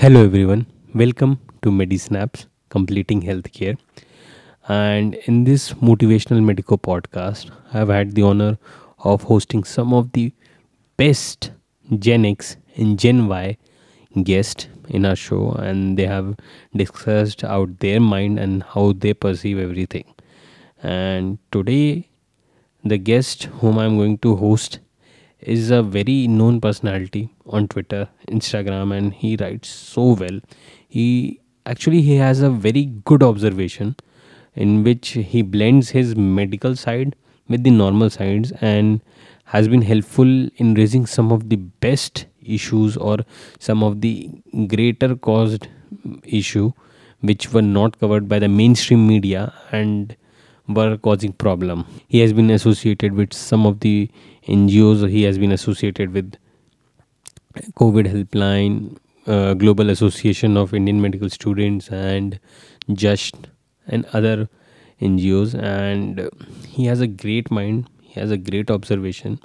Hello everyone, welcome to MediSnaps Completing Healthcare. And in this motivational medical podcast, I've had the honor of hosting some of the best Gen X and Gen Y guests in our show, and they have discussed out their mind and how they perceive everything. And today, the guest whom I'm going to host is a very known personality on Twitter, Instagram, and he writes so well. He actually he has a very good observation in which he blends his medical side with the normal sides and has been helpful in raising some of the best issues or some of the greater caused issue which were not covered by the mainstream media and were causing problem he has been associated with some of the ngos he has been associated with. Covid helpline uh, global association of indian medical students and just and other ngos and he has a great mind he has a great observation.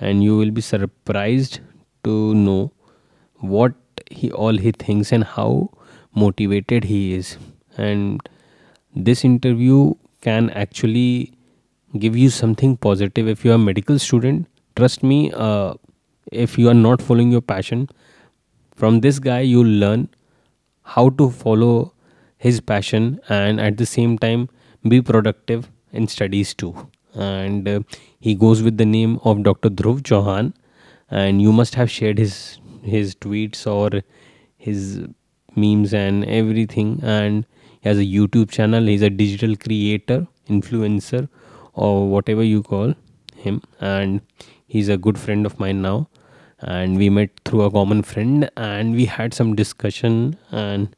And you will be surprised to know what he all he thinks and how motivated he is. And this interview can actually give you something positive. If you are a medical student trust me uh, if you are not following your passion from this guy you'll learn how to follow his passion and at the same time be productive in studies too. And uh, he goes with the name of dr dhruv chauhan and you must have shared his his tweets or his memes and everything. And he has a youtube channel. He's a digital creator influencer or whatever you call him. And he's a good friend of mine now. And we met through a common friend and we had some discussion and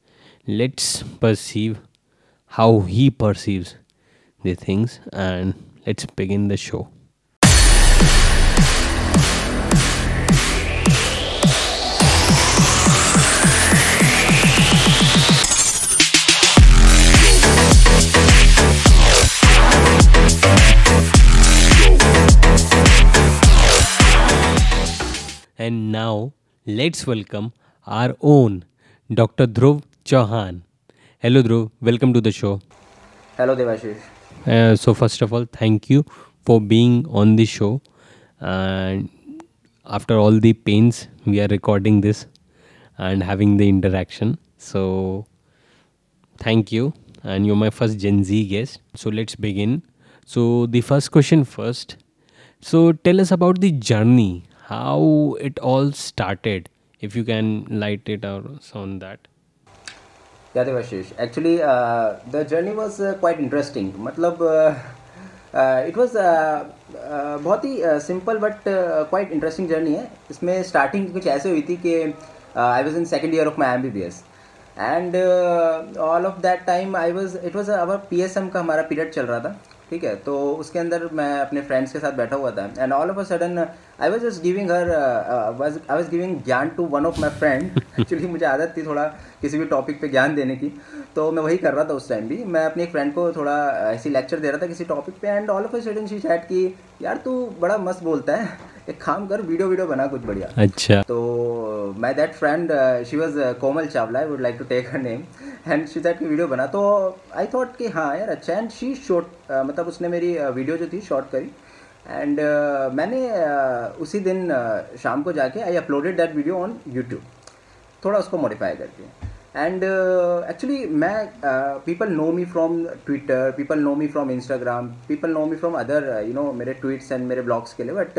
let's perceive how he perceives the things and let's begin the show And now let's welcome our own Dr. Dhruv Chauhan. Hello, Dhruv. Welcome to the show. Hello, Devashish. Uh, so, first of all, thank you for being on the show. And after all the pains, we are recording this and having the interaction. So, thank you. And you're my first Gen Z guest. So, let's begin. So, the first question first. So, tell us about the journey how it all started if you can light it or on that Yeah, Devashish. Actually, uh, the journey was uh, quite interesting. मतलब uh, uh, it was uh, uh, बहुत ही simple but quite interesting journey है इसमें starting कुछ ऐसे हुई थी कि I was in second year of my M B B S and all of that time I was it was our P S M का हमारा पीरियड चल रहा था ठीक है तो उसके अंदर मैं अपने फ्रेंड्स के साथ बैठा हुआ था। And all of a sudden I was just giving her I was giving ज्ञान to one of my friend actually मुझे आदत थी थोड़ा किसी भी टॉपिक पे ज्ञान देने की। तो मैं वही कर रहा था उस टाइम भी। मैं अपनी एक फ्रेंड को थोड़ा ऐसी लेक्चर दे रहा था किसी टॉपिक पे। And all of a sudden she chat की यार तू बड़ा मस्त बोलता है। एक काम कर वीडियो वीडियो बना कुछ बढ़िया। अच्छा। तो my that friend she was Komal Chawla. I would like to take her name and she that की वीडियो बना। तो आई थॉट कि हाँ यार अच्छा। एंड शी शॉर्ट मतलब उसने मेरी वीडियो जो थी शॉर्ट करी। एंड uh, मैंने uh, उसी दिन uh, शाम को जाके I uploaded that video on YouTube थोड़ा उसको मॉडिफाई करके। एंड एक्चुअली मैं people know me from Twitter people know me from Instagram people know me from other you know मेरे ट्वीट्स एंड मेरे ब्लॉग्स के लिए। But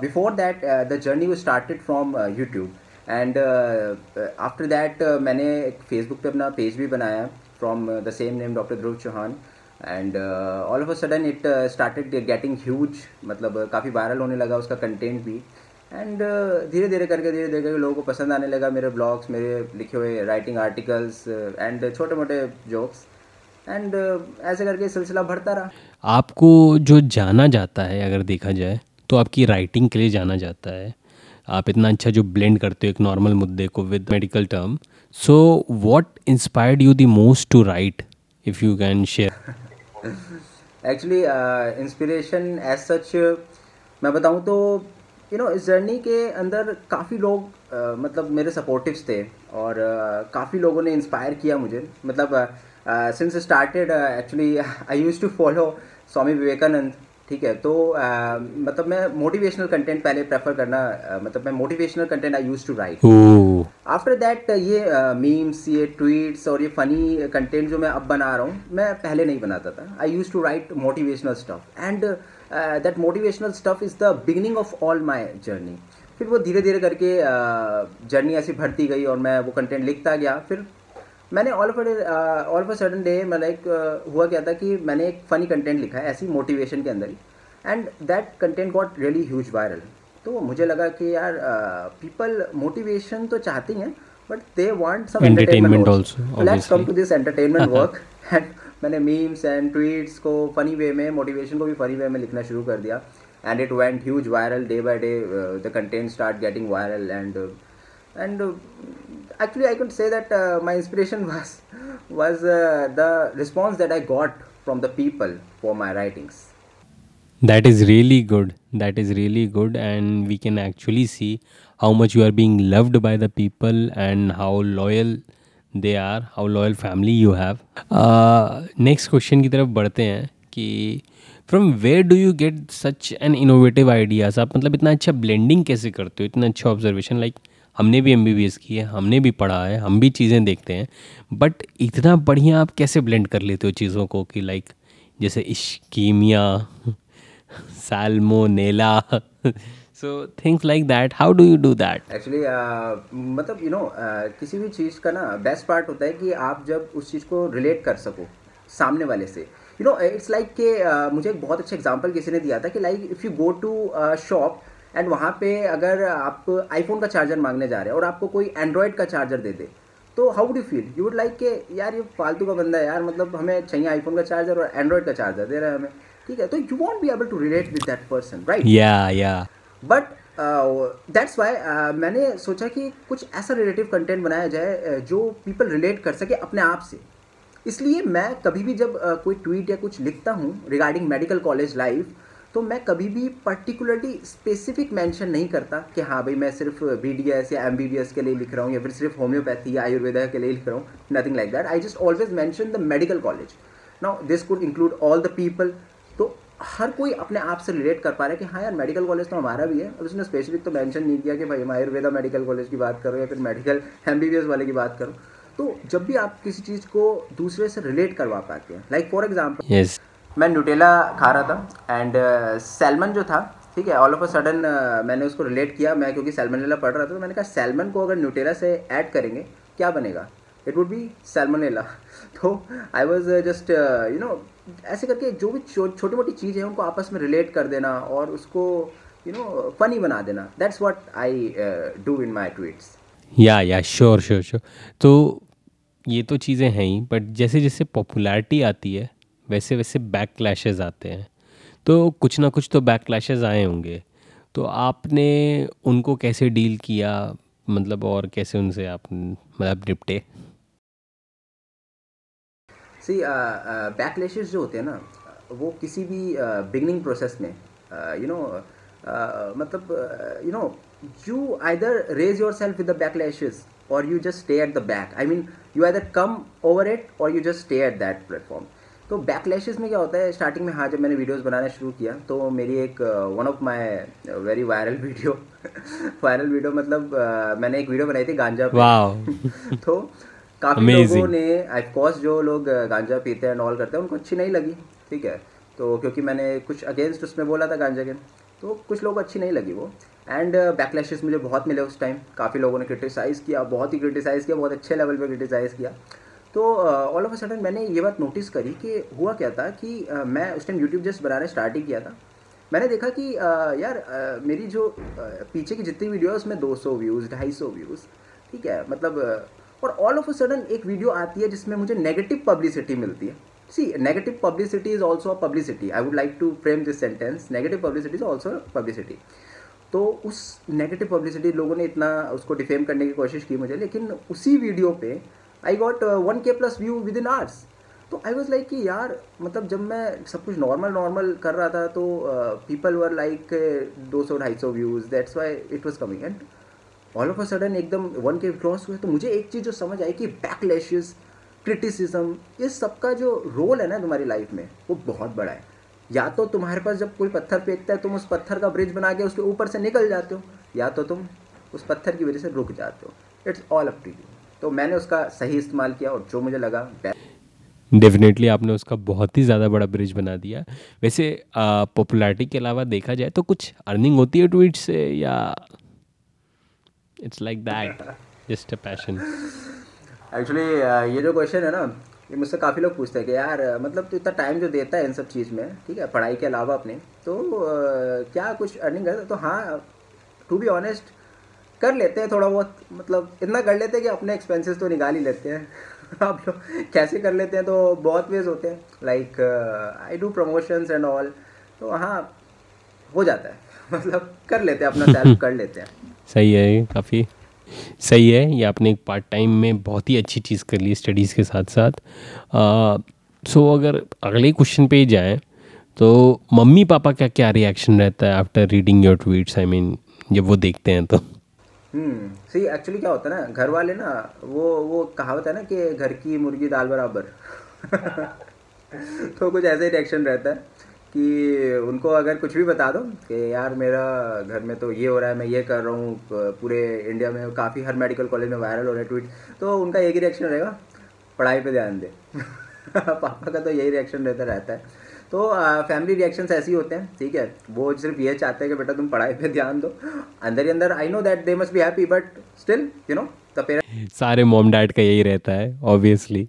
before that the journey वो started from YouTube and after that मैंने एक Facebook पे अपना page भी बनाया from the same name doctor Dhruv Chauhan and all of a sudden it started getting huge मतलब काफ़ी वायरल होने लगा उसका कंटेंट भी. एंड धीरे धीरे करके धीरे धीरे करके लोगों को पसंद आने लगा मेरे ब्लॉग्स मेरे लिखे हुए राइटिंग आर्टिकल्स एंड छोटे मोटे जोक्स एंड ऐसे करके सिलसिला बढ़ता रहा. आपको जो जाना जाता है, अगर देखा जाए तो आपकी राइटिंग के लिए जाना जाता है। आप इतना अच्छा जो ब्लेंड करते हो एक नॉर्मल मुद्दे को with medical term so what inspired you the most to write if you can share actually inspiration as such मैं बताऊँ तो यू नो इस जर्नी के अंदर काफ़ी लोग uh, मतलब मेरे सपोर्टिव्स थे और uh, काफ़ी लोगों ने इंस्पायर किया मुझे। मतलब since started actually I use to follow Swami Vivekananda ठीक है तो uh, मतलब मैं मोटिवेशनल कंटेंट पहले प्रेफर करना uh, मतलब मैं motivational content I use to write after that ये मीम्स ये ट्वीट्स और ये फनी कंटेंट जो मैं अब बना रहा हूँ मैं पहले नहीं बनाता था। I use to write motivational stuff and that motivational stuff is the beginning of all my journey फिर वो धीरे धीरे करके जर्नी ऐसी भरती गई और मैं वो कंटेंट लिखता गया। फिर मैंने all of all of a sudden day मैं लाइक हुआ क्या था कि मैंने एक फ़नी कंटेंट लिखा है ऐसी मोटिवेशन के अंदर ही। And that content got really huge viral तो मुझे लगा कि यार पीपल मोटिवेशन तो चाहती हैं but they want some entertainment also, let's come to this entertainment work and मैंने मीम्स एंड ट्वीट्स को फनी वे में मोटिवेशन को भी फनी वे में लिखना शुरू कर दिया। And it went huge viral day by day the content start getting viral and and uh, actually i could say that uh, my inspiration was was uh, the response that i got from the people for my writings That is really good. That is really good, and we can actually see how much you are being loved by the people and how loyal they are, how loyal family you have. Uh, next question की तरफ बढ़ते हैं कि from where do you get such an innovative ideas आप मतलब इतना अच्छा blending कैसे करते हो इतना अच्छा ऑब्जर्वेशन लाइक हमने भी एम बी बी एस की है हमने भी पढ़ा है हम भी चीज़ें देखते हैं। बट इतना बढ़िया आप कैसे ब्लेंड कर लेते हो चीज़ों को कि लाइक जैसे ischemia salmonella so things like that how do you do that actually मतलब यू नो किसी भी चीज़ का ना बेस्ट पार्ट होता है कि आप जब उस चीज़ को रिलेट कर सको सामने वाले से। यू नो इट्स लाइक के uh, मुझे एक बहुत अच्छा एग्जांपल किसी ने दिया था कि like if you go to shop and वहाँ पे अगर आप आईफोन का चार्जर मांगने जा रहे हैं और आपको कोई एंड्रॉयड का चार्जर दे दे तो how do feel you would like के यार ये फालतू का बंदा है यार मतलब हमें चाहिए आईफोन का चार्जर और एंड्रॉयड का चार्जर दे रहा है हमें। ठीक है तो you won't be able to relate with that person right yeah yeah. But that's why मैंने सोचा कि कुछ ऐसा रिलेटिव कंटेंट बनाया जाए uh, जो पीपल रिलेट कर सके अपने आप से। इसलिए मैं कभी भी जब uh, कोई ट्वीट या कुछ लिखता हूँ रिगार्डिंग मेडिकल कॉलेज लाइफ तो मैं कभी भी पर्टिकुलरली स्पेसिफिक मेंशन नहीं करता कि हाँ भाई मैं सिर्फ़ बी डी एस या एम बी बी एस के लिए लिख रहा हूँ या फिर सिर्फ़ होम्योपैथी या आयुर्वेदा के लिए लिख रहा हूँ nothing like that I just always mention the medical college now this could include all the people तो हर कोई अपने आप से रिलेट कर पा रहा है कि हाँ यार मेडिकल कॉलेज तो हमारा भी है। और उसने स्पेसिफिक तो मेंशन नहीं किया कि भाई हम आयुर्वेदा मेडिकल कॉलेज की बात करो या फिर मेडिकल एमबीबीएस वाले की बात करो। तो जब भी आप किसी चीज़ को दूसरे से रिलेट करवा पाते हैं लाइक फॉर एग्ज़ाम्पल मैं न्यूटेला खा रहा था एंड सैलमन जो था ठीक है ऑल ऑफ़ अ सडन मैंने उसको रिलेट किया। मैं क्योंकि सैलमन सैलमनेला पढ़ रहा था तो मैंने कहा सैलमन को अगर न्यूटेला से ऐड करेंगे क्या बनेगा? इट वुड बी सैलमनेला तो I was just you know ऐसे करके जो भी छो, छोटी मोटी चीज़ है उनको आपस में रिलेट कर देना और उसको यू नो फनी बना देना। That's what I do in my tweets yeah yeah sure sure sure तो ये तो चीज़ें हैं ही बट जैसे जैसे पॉपुलैरिटी आती है वैसे वैसे बैक क्लैशेज आते हैं। तो कुछ ना कुछ तो बैक क्लैशेज आए होंगे। तो आपने उनको कैसे डील किया? मतलब और कैसे उनसे आप मतलब निपटे? सी बैकलेशेस जो होते हैं ना वो किसी भी बिगनिंग uh, प्रोसेस में यू नो मतलब you know you either raise yourself with the backlashes और you just stay at the back I mean you either come over it और you just stay at that platform तो backlashes में क्या होता है starting में हाँ जब मैंने वीडियोस बनाना शुरू किया तो मेरी एक one of my very viral video viral video मतलब uh, मैंने एक वीडियो बनाई थी गांजा पे। तो काफ़ी लोगों ने ऑफ़ कोर्स जो लोग गांजा पीते हैं नॉल करते हैं उनको अच्छी नहीं लगी ठीक है? तो क्योंकि मैंने कुछ अगेंस्ट उसमें बोला था गांजा के। तो कुछ लोग अच्छी नहीं लगी वो। एंड बैकलैशेस मुझे बहुत मिले उस टाइम काफ़ी लोगों ने क्रिटिसाइज़ किया बहुत ही क्रिटिसाइज़ किया बहुत अच्छे लेवल पे क्रिटिसाइज़ किया। तो ऑल ऑफ़ अ सडन मैंने ये बात नोटिस करी कि हुआ क्या था कि uh, मैं उस टाइम यूट्यूब जस्ट बनाना स्टार्ट ही किया था। मैंने देखा कि uh, यार uh, मेरी जो पीछे की जितनी वीडियो है उसमें 200 व्यूज़ 250 व्यूज़ ठीक है? मतलब और ऑल ऑफ़ अ सडन एक वीडियो आती है जिसमें मुझे नेगेटिव पब्लिसिटी मिलती है। See negative publicity is also a publicity I would like to frame this sentence negative publicity is also publicity तो उस नेगेटिव पब्लिसिटी लोगों ने इतना उसको डिफेम करने की कोशिश की मुझे लेकिन उसी वीडियो पे I got one K plus view within hours तो आई वॉज़ लाइक कि यार मतलब जब मैं सब कुछ नॉर्मल नॉर्मल कर रहा था तो पीपल वर लाइक दो सौ, ढाई सौ views that's why it was coming and all of a sudden एकदम वन के क्रॉस हुए तो मुझे एक चीज़ जो समझ आई कि बैकलैशेस क्रिटिसिज्म ये सबका जो रोल है ना तुम्हारी लाइफ में, वो बहुत बड़ा है. या तो तुम्हारे पास जब कोई पत्थर फेंकता है, तुम उस पत्थर का ब्रिज बना के उसके ऊपर से निकल जाते हो, या तो तुम उस पत्थर की वजह से रुक जाते हो. It's all up to you तो मैंने उसका सही इस्तेमाल किया और जो मुझे लगा डेफिनेटली आपने उसका बहुत ही ज़्यादा बड़ा ब्रिज बना दिया। वैसे पॉपुलैरिटी के अलावा देखा जाए तो कुछ अर्निंग होती है ट्वीट से या it's like that just a passion actually ये जो क्वेश्चन है ना ये मुझसे काफ़ी लोग पूछते हैं कि यार मतलब तो इतना टाइम जो देता है इन सब चीज़ में ठीक है पढ़ाई के अलावा अपने तो uh, क्या कुछ अर्निंग है? तो हाँ टू बी ऑनेस्ट कर लेते हैं थोड़ा बहुत मतलब इतना कर लेते हैं कि अपने एक्सपेंसेस तो निकाल ही लेते हैं। आप लोग कैसे कर लेते हैं तो बहुत वेज होते हैं। Like I do promotions and all तो हाँ हो जाता है। मतलब कर लेते हैं अपना सेल्फ कर लेते हैं। सही है काफ़ी सही है। ये आपने एक पार्ट टाइम में बहुत ही अच्छी चीज़ कर ली स्टडीज़ के साथ साथ। सो अगर अगले क्वेश्चन पे जाएँ तो मम्मी पापा का क्या रिएक्शन रहता है after reading your tweets I mean जब वो देखते हैं तो। सी एक्चुअली क्या होता है ना घर वाले ना, वो वो कहावत है ना कि घर की मुर्गी दाल बराबर। तो कुछ ऐसे ही रिएक्शन रहता है कि उनको अगर कुछ भी बता दो कि यार मेरा घर में तो ये हो रहा है, मैं ये कर रहा हूँ पूरे इंडिया में काफ़ी हर मेडिकल कॉलेज में वायरल हो रहा है ट्वीट तो उनका एक ही रिएक्शन रहेगा, पढ़ाई पे ध्यान दे। पापा का तो यही रिएक्शन रहता रहता है। तो फैमिली रिएक्शंस ऐसे ही होते हैं, ठीक है? वो सिर्फ़ ये चाहते हैं कि बेटा तुम पढ़ाई पे ध्यान दो। अंदर ही अंदर I know that they must be happy but still you know the parents सारे मॉम डैड का यही रहता है ऑब्वियसली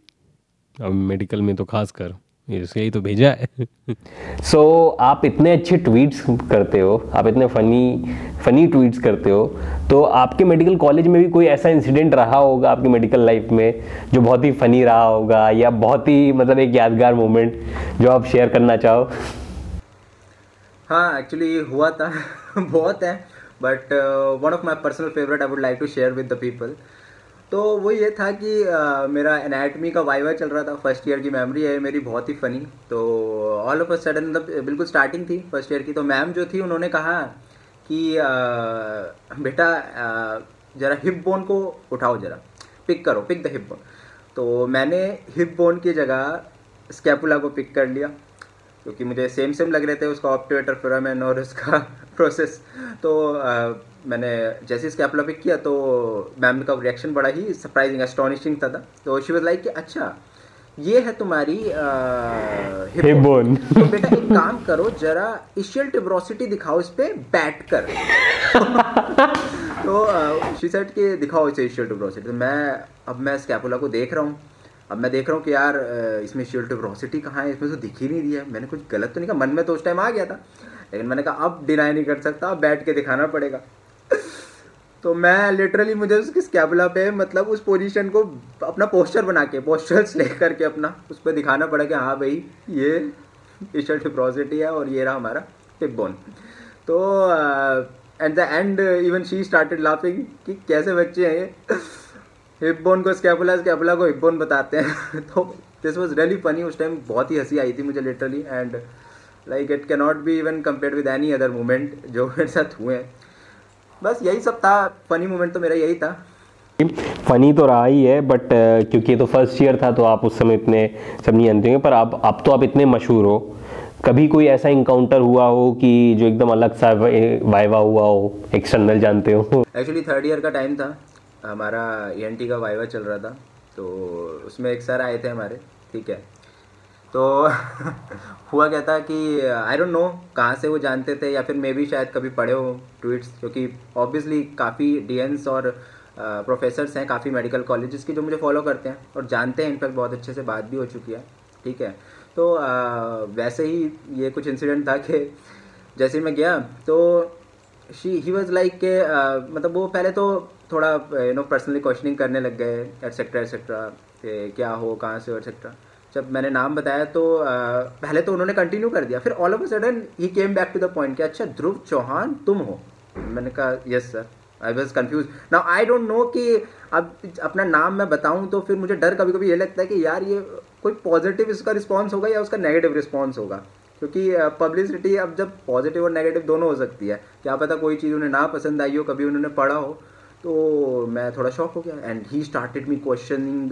अब मेडिकल में तो खास कर इसलिए तो भेजा है। सो so, आप इतने अच्छे ट्वीट्स करते हो आप इतने फनी फनी ट्वीट्स करते हो तो आपके मेडिकल कॉलेज में भी कोई ऐसा इंसिडेंट रहा होगा आपकी मेडिकल लाइफ में जो बहुत ही फनी रहा होगा या बहुत ही मतलब एक यादगार मोमेंट जो आप शेयर करना चाहो? हाँ एक्चुअली हुआ था बहुत है but one of my personal favourite I would like to share with the people तो वो ये था कि आ, मेरा एनाटमी का वाइवा चल रहा था। फ़र्स्ट ईयर की मेमोरी है मेरी बहुत ही फ़नी तो ऑल ऑफ़ अ सडन मतलब बिल्कुल स्टार्टिंग थी फ़र्स्ट ईयर की। तो मैम जो थी उन्होंने कहा कि आ, बेटा ज़रा हिप बोन को उठाओ ज़रा। पिक करो पिक द हिप बोन तो मैंने हिप बोन की जगह स्कैपुला को पिक कर लिया। क्योंकि मुझे सेम सेम लग रहे थे उसका ऑप्टिवेटर फिरामेन और उसका प्रोसेस तो आ, मैंने जैसे स्कैपुला पिक किया तो मैम का रिएक्शन बड़ा ही सरप्राइजिंग एस्टोनिशिंग था, था. तो शी वाज लाइक कि अच्छा ये है तुम्हारी हिपोन तो बेटा एक काम करो जरा इशियल टिब्रोसिटी दिखाओ इस पे बैठ कर. तो शी सेट के दिखाओ इसे इशियल टिब्रोसिटी तो मैं अब मैं स्कैपुला को देख रहा हूँ. अब मैं देख रहा हूँ कि यार इसमें टिब्रोसिटी कहाँ है? इसमें तो दिख ही नहीं रही है। मैंने कुछ गलत तो नहीं कहा। मन में तो उस टाइम आ गया था। लेकिन मैंने कहा, अब डिनाई नहीं कर सकता। अब बैठ के दिखाना पड़ेगा। तो मैं लिटरली मुझे उसकी स्कैबुला पे मतलब उस पोजीशन को अपना पोस्टर बना के पोस्टर्स ले करके अपना उस पर दिखाना पड़ा कि हाँ भाई, ये इशल टिप्रोसिटी है और ये रहा हमारा टिप बोन तो at the end even she started laughing कि कैसे बच्चे हैं ये? हिप बोन को स्कैबुला स्कैबुला को हिप बोन बताते हैं। तो दिस वॉज़ रियली फनी उस टाइम बहुत ही हँसी आई थी मुझे literally and like it can not be even compare with any other moment जो मेरे साथ हुए हैं। बस यही सब था फनी मोमेंट तो मेरा यही था। फनी तो रहा ही है बट uh, क्योंकि ये तो फ़र्स्ट ईयर था तो आप उस समय इतने सब नहीं जानते होंगे पर अब अब तो आप इतने मशहूर हो। कभी कोई ऐसा इंकाउंटर हुआ हो कि जो एकदम अलग सा वाइवा हुआ हो एक्सटर्नल जानते हो? एक्चुअली थर्ड ईयर का टाइम था। हमारा ई e का वाइवा चल रहा था तो उसमें एक सर आए थे हमारे ठीक है। तो हुआ क्या था कि आई डोंट नो कहाँ से वो जानते थे या फिर मे भी शायद कभी पढ़े हो ट्वीट्स क्योंकि ऑब्वियसली काफ़ी डी और प्रोफेसर्स हैं काफ़ी मेडिकल कॉलेजेस की जो मुझे फॉलो करते हैं और जानते हैं इनफैक्ट बहुत अच्छे से बात भी हो चुकी है ठीक है। तो आ, वैसे ही ये कुछ इंसिडेंट था कि जैसे मैं गया तो शी ही वॉज़ लाइक के आ, मतलब वो पहले तो थोड़ा यू नो पर्सनली क्वेश्चनिंग करने लग गए एटसेट्रा एटसेट्रा क्या हो कहाँ से हो एटसेट्रा जब मैंने नाम बताया तो आ, पहले तो उन्होंने कंटिन्यू कर दिया. फिर all of a sudden he came back to the point कि अच्छा ध्रुव चौहान तुम हो. मैंने कहा yes sir I was confuse now I don't know कि अब अपना नाम मैं बताऊँ तो फिर मुझे डर कभी कभी ये लगता है कि यार ये कोई पॉजिटिव इसका रिस्पॉन्स होगा या उसका नेगेटिव रिस्पॉन्स होगा? क्योंकि पब्लिसिटी अब जब पॉजिटिव और नेगेटिव दोनों हो सकती है. क्या पता कोई चीज़ उन्हें ना पसंद आई हो कभी उन्होंने पढ़ा हो. तो मैं थोड़ा शॉक हो गया। And he started me questioning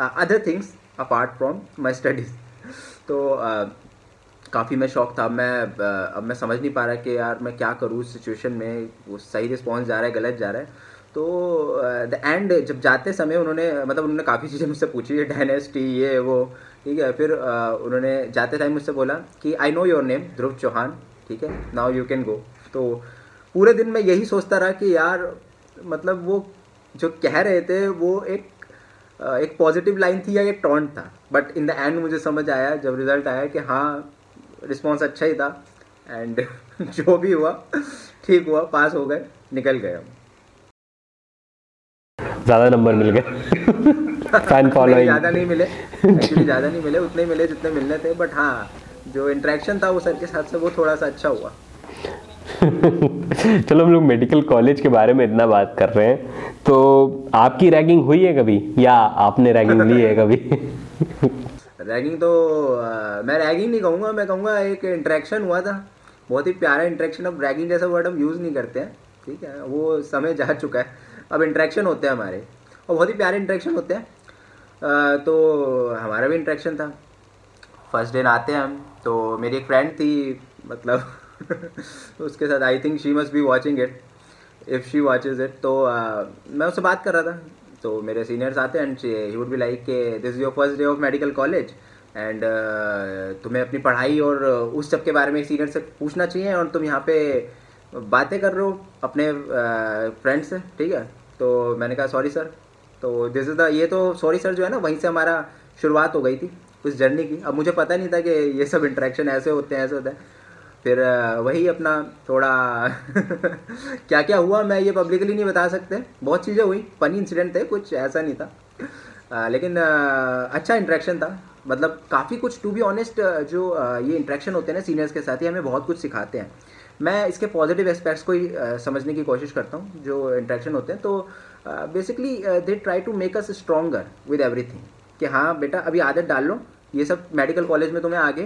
other things apart from my studies तो uh, काफ़ी मैं शौक था। मैं uh, अब मैं समझ नहीं पा रहा कि यार मैं क्या करूँ उस सिचुएशन में। वो सही रिस्पॉन्स जा रहा है गलत जा रहा है। तो द uh, एंड जब जाते समय उन्होंने मतलब उन्होंने काफ़ी चीज़ें मुझसे पूछी। है डायनेस्टी ये वो ठीक है। फिर uh, उन्होंने जाते टाइम मुझसे बोला कि I know your name Dhruv Chauhan ठीक है? नाउ यू कैन गो तो पूरे दिन मैं यही सोचता रहा कि यार मतलब वो जो कह रहे थे वो एक एक पॉजिटिव लाइन थी या एक टॉन्ट था। बट इन द एंड मुझे समझ आया जब रिज़ल्ट आया कि हाँ रिस्पॉन्स अच्छा ही था। एंड जो भी हुआ ठीक हुआ पास हो गए निकल गए हम। ज़्यादा नंबर मिल गए। फ़ैन फॉलोइंग ज़्यादा नहीं मिले। एक्चुअली ज़्यादा नहीं मिले उतने मिले जितने मिलने थे। बट हाँ जो इंट्रैक्शन था वो सर के साथ से वो थोड़ा सा अच्छा हुआ। चलो हम लोग मेडिकल कॉलेज के बारे में इतना बात कर रहे हैं। तो आपकी रैगिंग हुई है कभी? या आपने रैगिंग ली है कभी? रैगिंग तो आ, मैं रैगिंग नहीं कहूँगा मैं कहूँगा एक इंट्रैक्शन हुआ था। बहुत ही प्यारा इंट्रैक्शन अब रैगिंग जैसा वर्ड हम यूज़ नहीं करते हैं। ठीक है वो समय जा चुका है। अब इंट्रैक्शन होते हैं हमारे। और बहुत ही प्यारे इंट्रैक्शन होते हैं। तो हमारा भी इंट्रैक्शन था। फ़र्स्ट डे आते हैं हम तो मेरी एक फ्रेंड थी मतलब उसके साथ I think she must be watching it if she watches it तो uh, मैं उससे बात कर रहा था। तो मेरे सीनियर्स आते हैं and he would be like के this is your first day of medical college and तुम्हें अपनी पढ़ाई और उस सब के बारे में सीनियर से पूछना चाहिए और तुम यहाँ पे बातें कर रहे हो अपने फ्रेंड से ठीक है? तो मैंने कहा सॉरी सर तो दिस इज़ द ये तो सॉरी सर जो है ना वहीं से हमारा शुरुआत हो गई थी उस जर्नी की। अब मुझे पता नहीं था कि ये सब इंट्रैक्शन ऐसे होते हैं ऐसे होते हैं। फिर वही अपना थोड़ा क्या क्या हुआ मैं ये पब्लिकली नहीं बता सकते। बहुत चीज़ें हुई फनी इंसिडेंट थे कुछ ऐसा नहीं था। आ, लेकिन आ, अच्छा इंट्रैक्शन था। मतलब काफ़ी कुछ टू बी ऑनेस्ट जो आ, ये इंट्रैक्शन होते हैं ना सीनियर्स के साथ ही हमें बहुत कुछ सिखाते हैं। मैं इसके पॉजिटिव एस्पेक्ट्स को ही समझने की कोशिश करता हूँ जो इंट्रैक्शन होते हैं। तो basically they try to make us stronger with everything कि हाँ बेटा अभी आदत डाल लो ये सब मेडिकल कॉलेज में तुम्हें आगे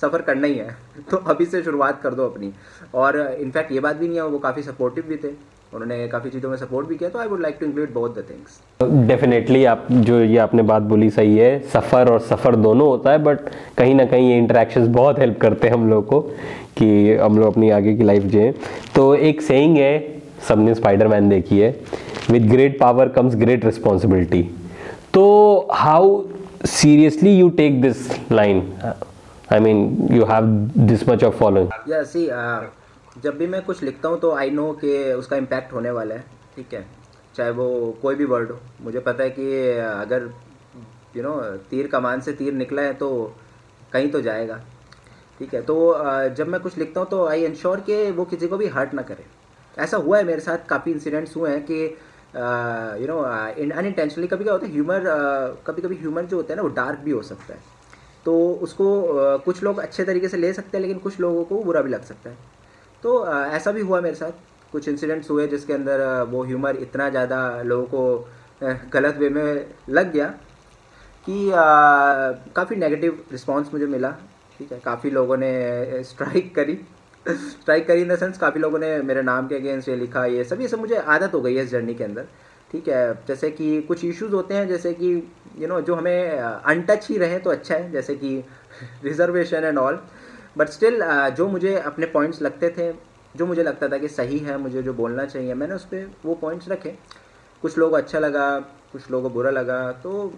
सफ़र करना ही है। तो अभी से शुरुआत कर दो अपनी। और इनफैक्ट ये बात भी नहीं है, वो काफ़ी सपोर्टिव भी थे। उन्होंने काफ़ी चीज़ों में सपोर्ट भी किया तो I would like to include both the things definitely आप जो ये आपने बात बोली सही है, सफ़र और सफ़र दोनों होता है बट कहीं ना कहीं ये इंटरेक्शंस बहुत हेल्प करते हैं हम लोग को, कि हम लोग अपनी आगे की लाइफ जिए। तो एक सेइंग है, सबने स्पाइडरमैन देखी है with great power comes great responsibility तो how seriously you take this line I mean you have this much of following या सी जब भी मैं कुछ लिखता हूँ तो आई नो कि उसका इम्पैक्ट होने वाला है ठीक है? चाहे वो कोई भी वर्ड हो। मुझे पता है कि अगर यू नो तीर कमान से तीर निकला है तो कहीं तो जाएगा ठीक है? तो uh, जब मैं कुछ लिखता हूँ तो आई इंश्योर कि वो किसी को भी हर्ट ना करे। ऐसा हुआ है मेरे साथ काफ़ी इंसिडेंट्स हुए हैं कि यू नो अनइंटेंशनली कभी क्या होता है ह्यूमर uh, कभी कभी ह्यूमर जो होता है ना वो डार्क भी हो सकता है। तो उसको कुछ लोग अच्छे तरीके से ले सकते हैं, लेकिन कुछ लोगों को बुरा भी लग सकता है। तो ऐसा भी हुआ मेरे साथ। कुछ इंसिडेंट्स हुए जिसके अंदर वो ह्यूमर इतना ज़्यादा लोगों को गलत वे में लग गया कि काफ़ी नेगेटिव रिस्पांस मुझे मिला। ठीक है, काफ़ी लोगों ने स्ट्राइक करी। स्ट्राइक करी इन द सेंस काफ़ी लोगों ने मेरे नाम के अगेंस्ट ये लिखा, ये सब ये सब मुझे आदत हो गई है इस जर्नी के अंदर। ठीक है, जैसे कि कुछ इश्यूज़ होते हैं, जैसे कि यू नो जो हमें अनटच ही रहे तो अच्छा है, जैसे कि reservation and all but still जो मुझे अपने पॉइंट्स लगते थे, जो मुझे लगता था कि सही है, मुझे जो बोलना चाहिए, मैंने उस पर वो पॉइंट्स रखे. कुछ लोग अच्छा लगा, कुछ लोगों को बुरा लगा तो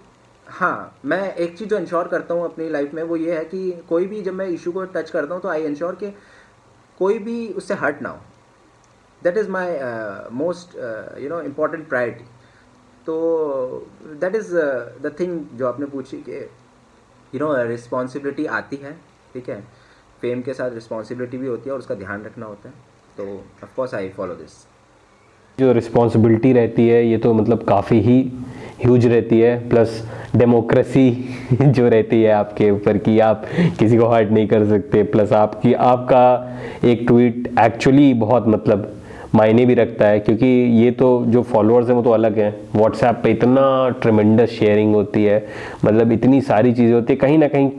हाँ मैं एक चीज़ जो इंश्योर करता हूँ अपनी लाइफ में, वो ये है कि कोई भी जब मैं इशू को टच करता हूँ तो आई इंश्योर कि कोई भी उससे हर्ट ना हो. That is my most you know important priority तो दैट इज़ द थिंग जो आपने पूछी कि यू नो रिस्पॉन्सिबिलिटी आती है, ठीक है? फेम के साथ रिस्पॉन्सिबिलिटी भी होती है और उसका ध्यान रखना होता है। तो of course I follow this जो रिस्पॉन्सिबिलिटी रहती है, ये तो मतलब काफ़ी ही ह्यूज रहती है। प्लस डेमोक्रेसी जो रहती है आपके ऊपर कि आप किसी को हर्ट नहीं कर सकते। प्लस आपकी, आपका एक ट्वीट एक्चुअली बहुत मतलब मायने भी रखता है, क्योंकि ये तो जो फॉलोअर्स हैं वो तो अलग हैं। व्हाट्सएप पे इतना ट्रमेंडस शेयरिंग होती है मतलब इतनी सारी चीज़ें होती है, कहीं ना कहीं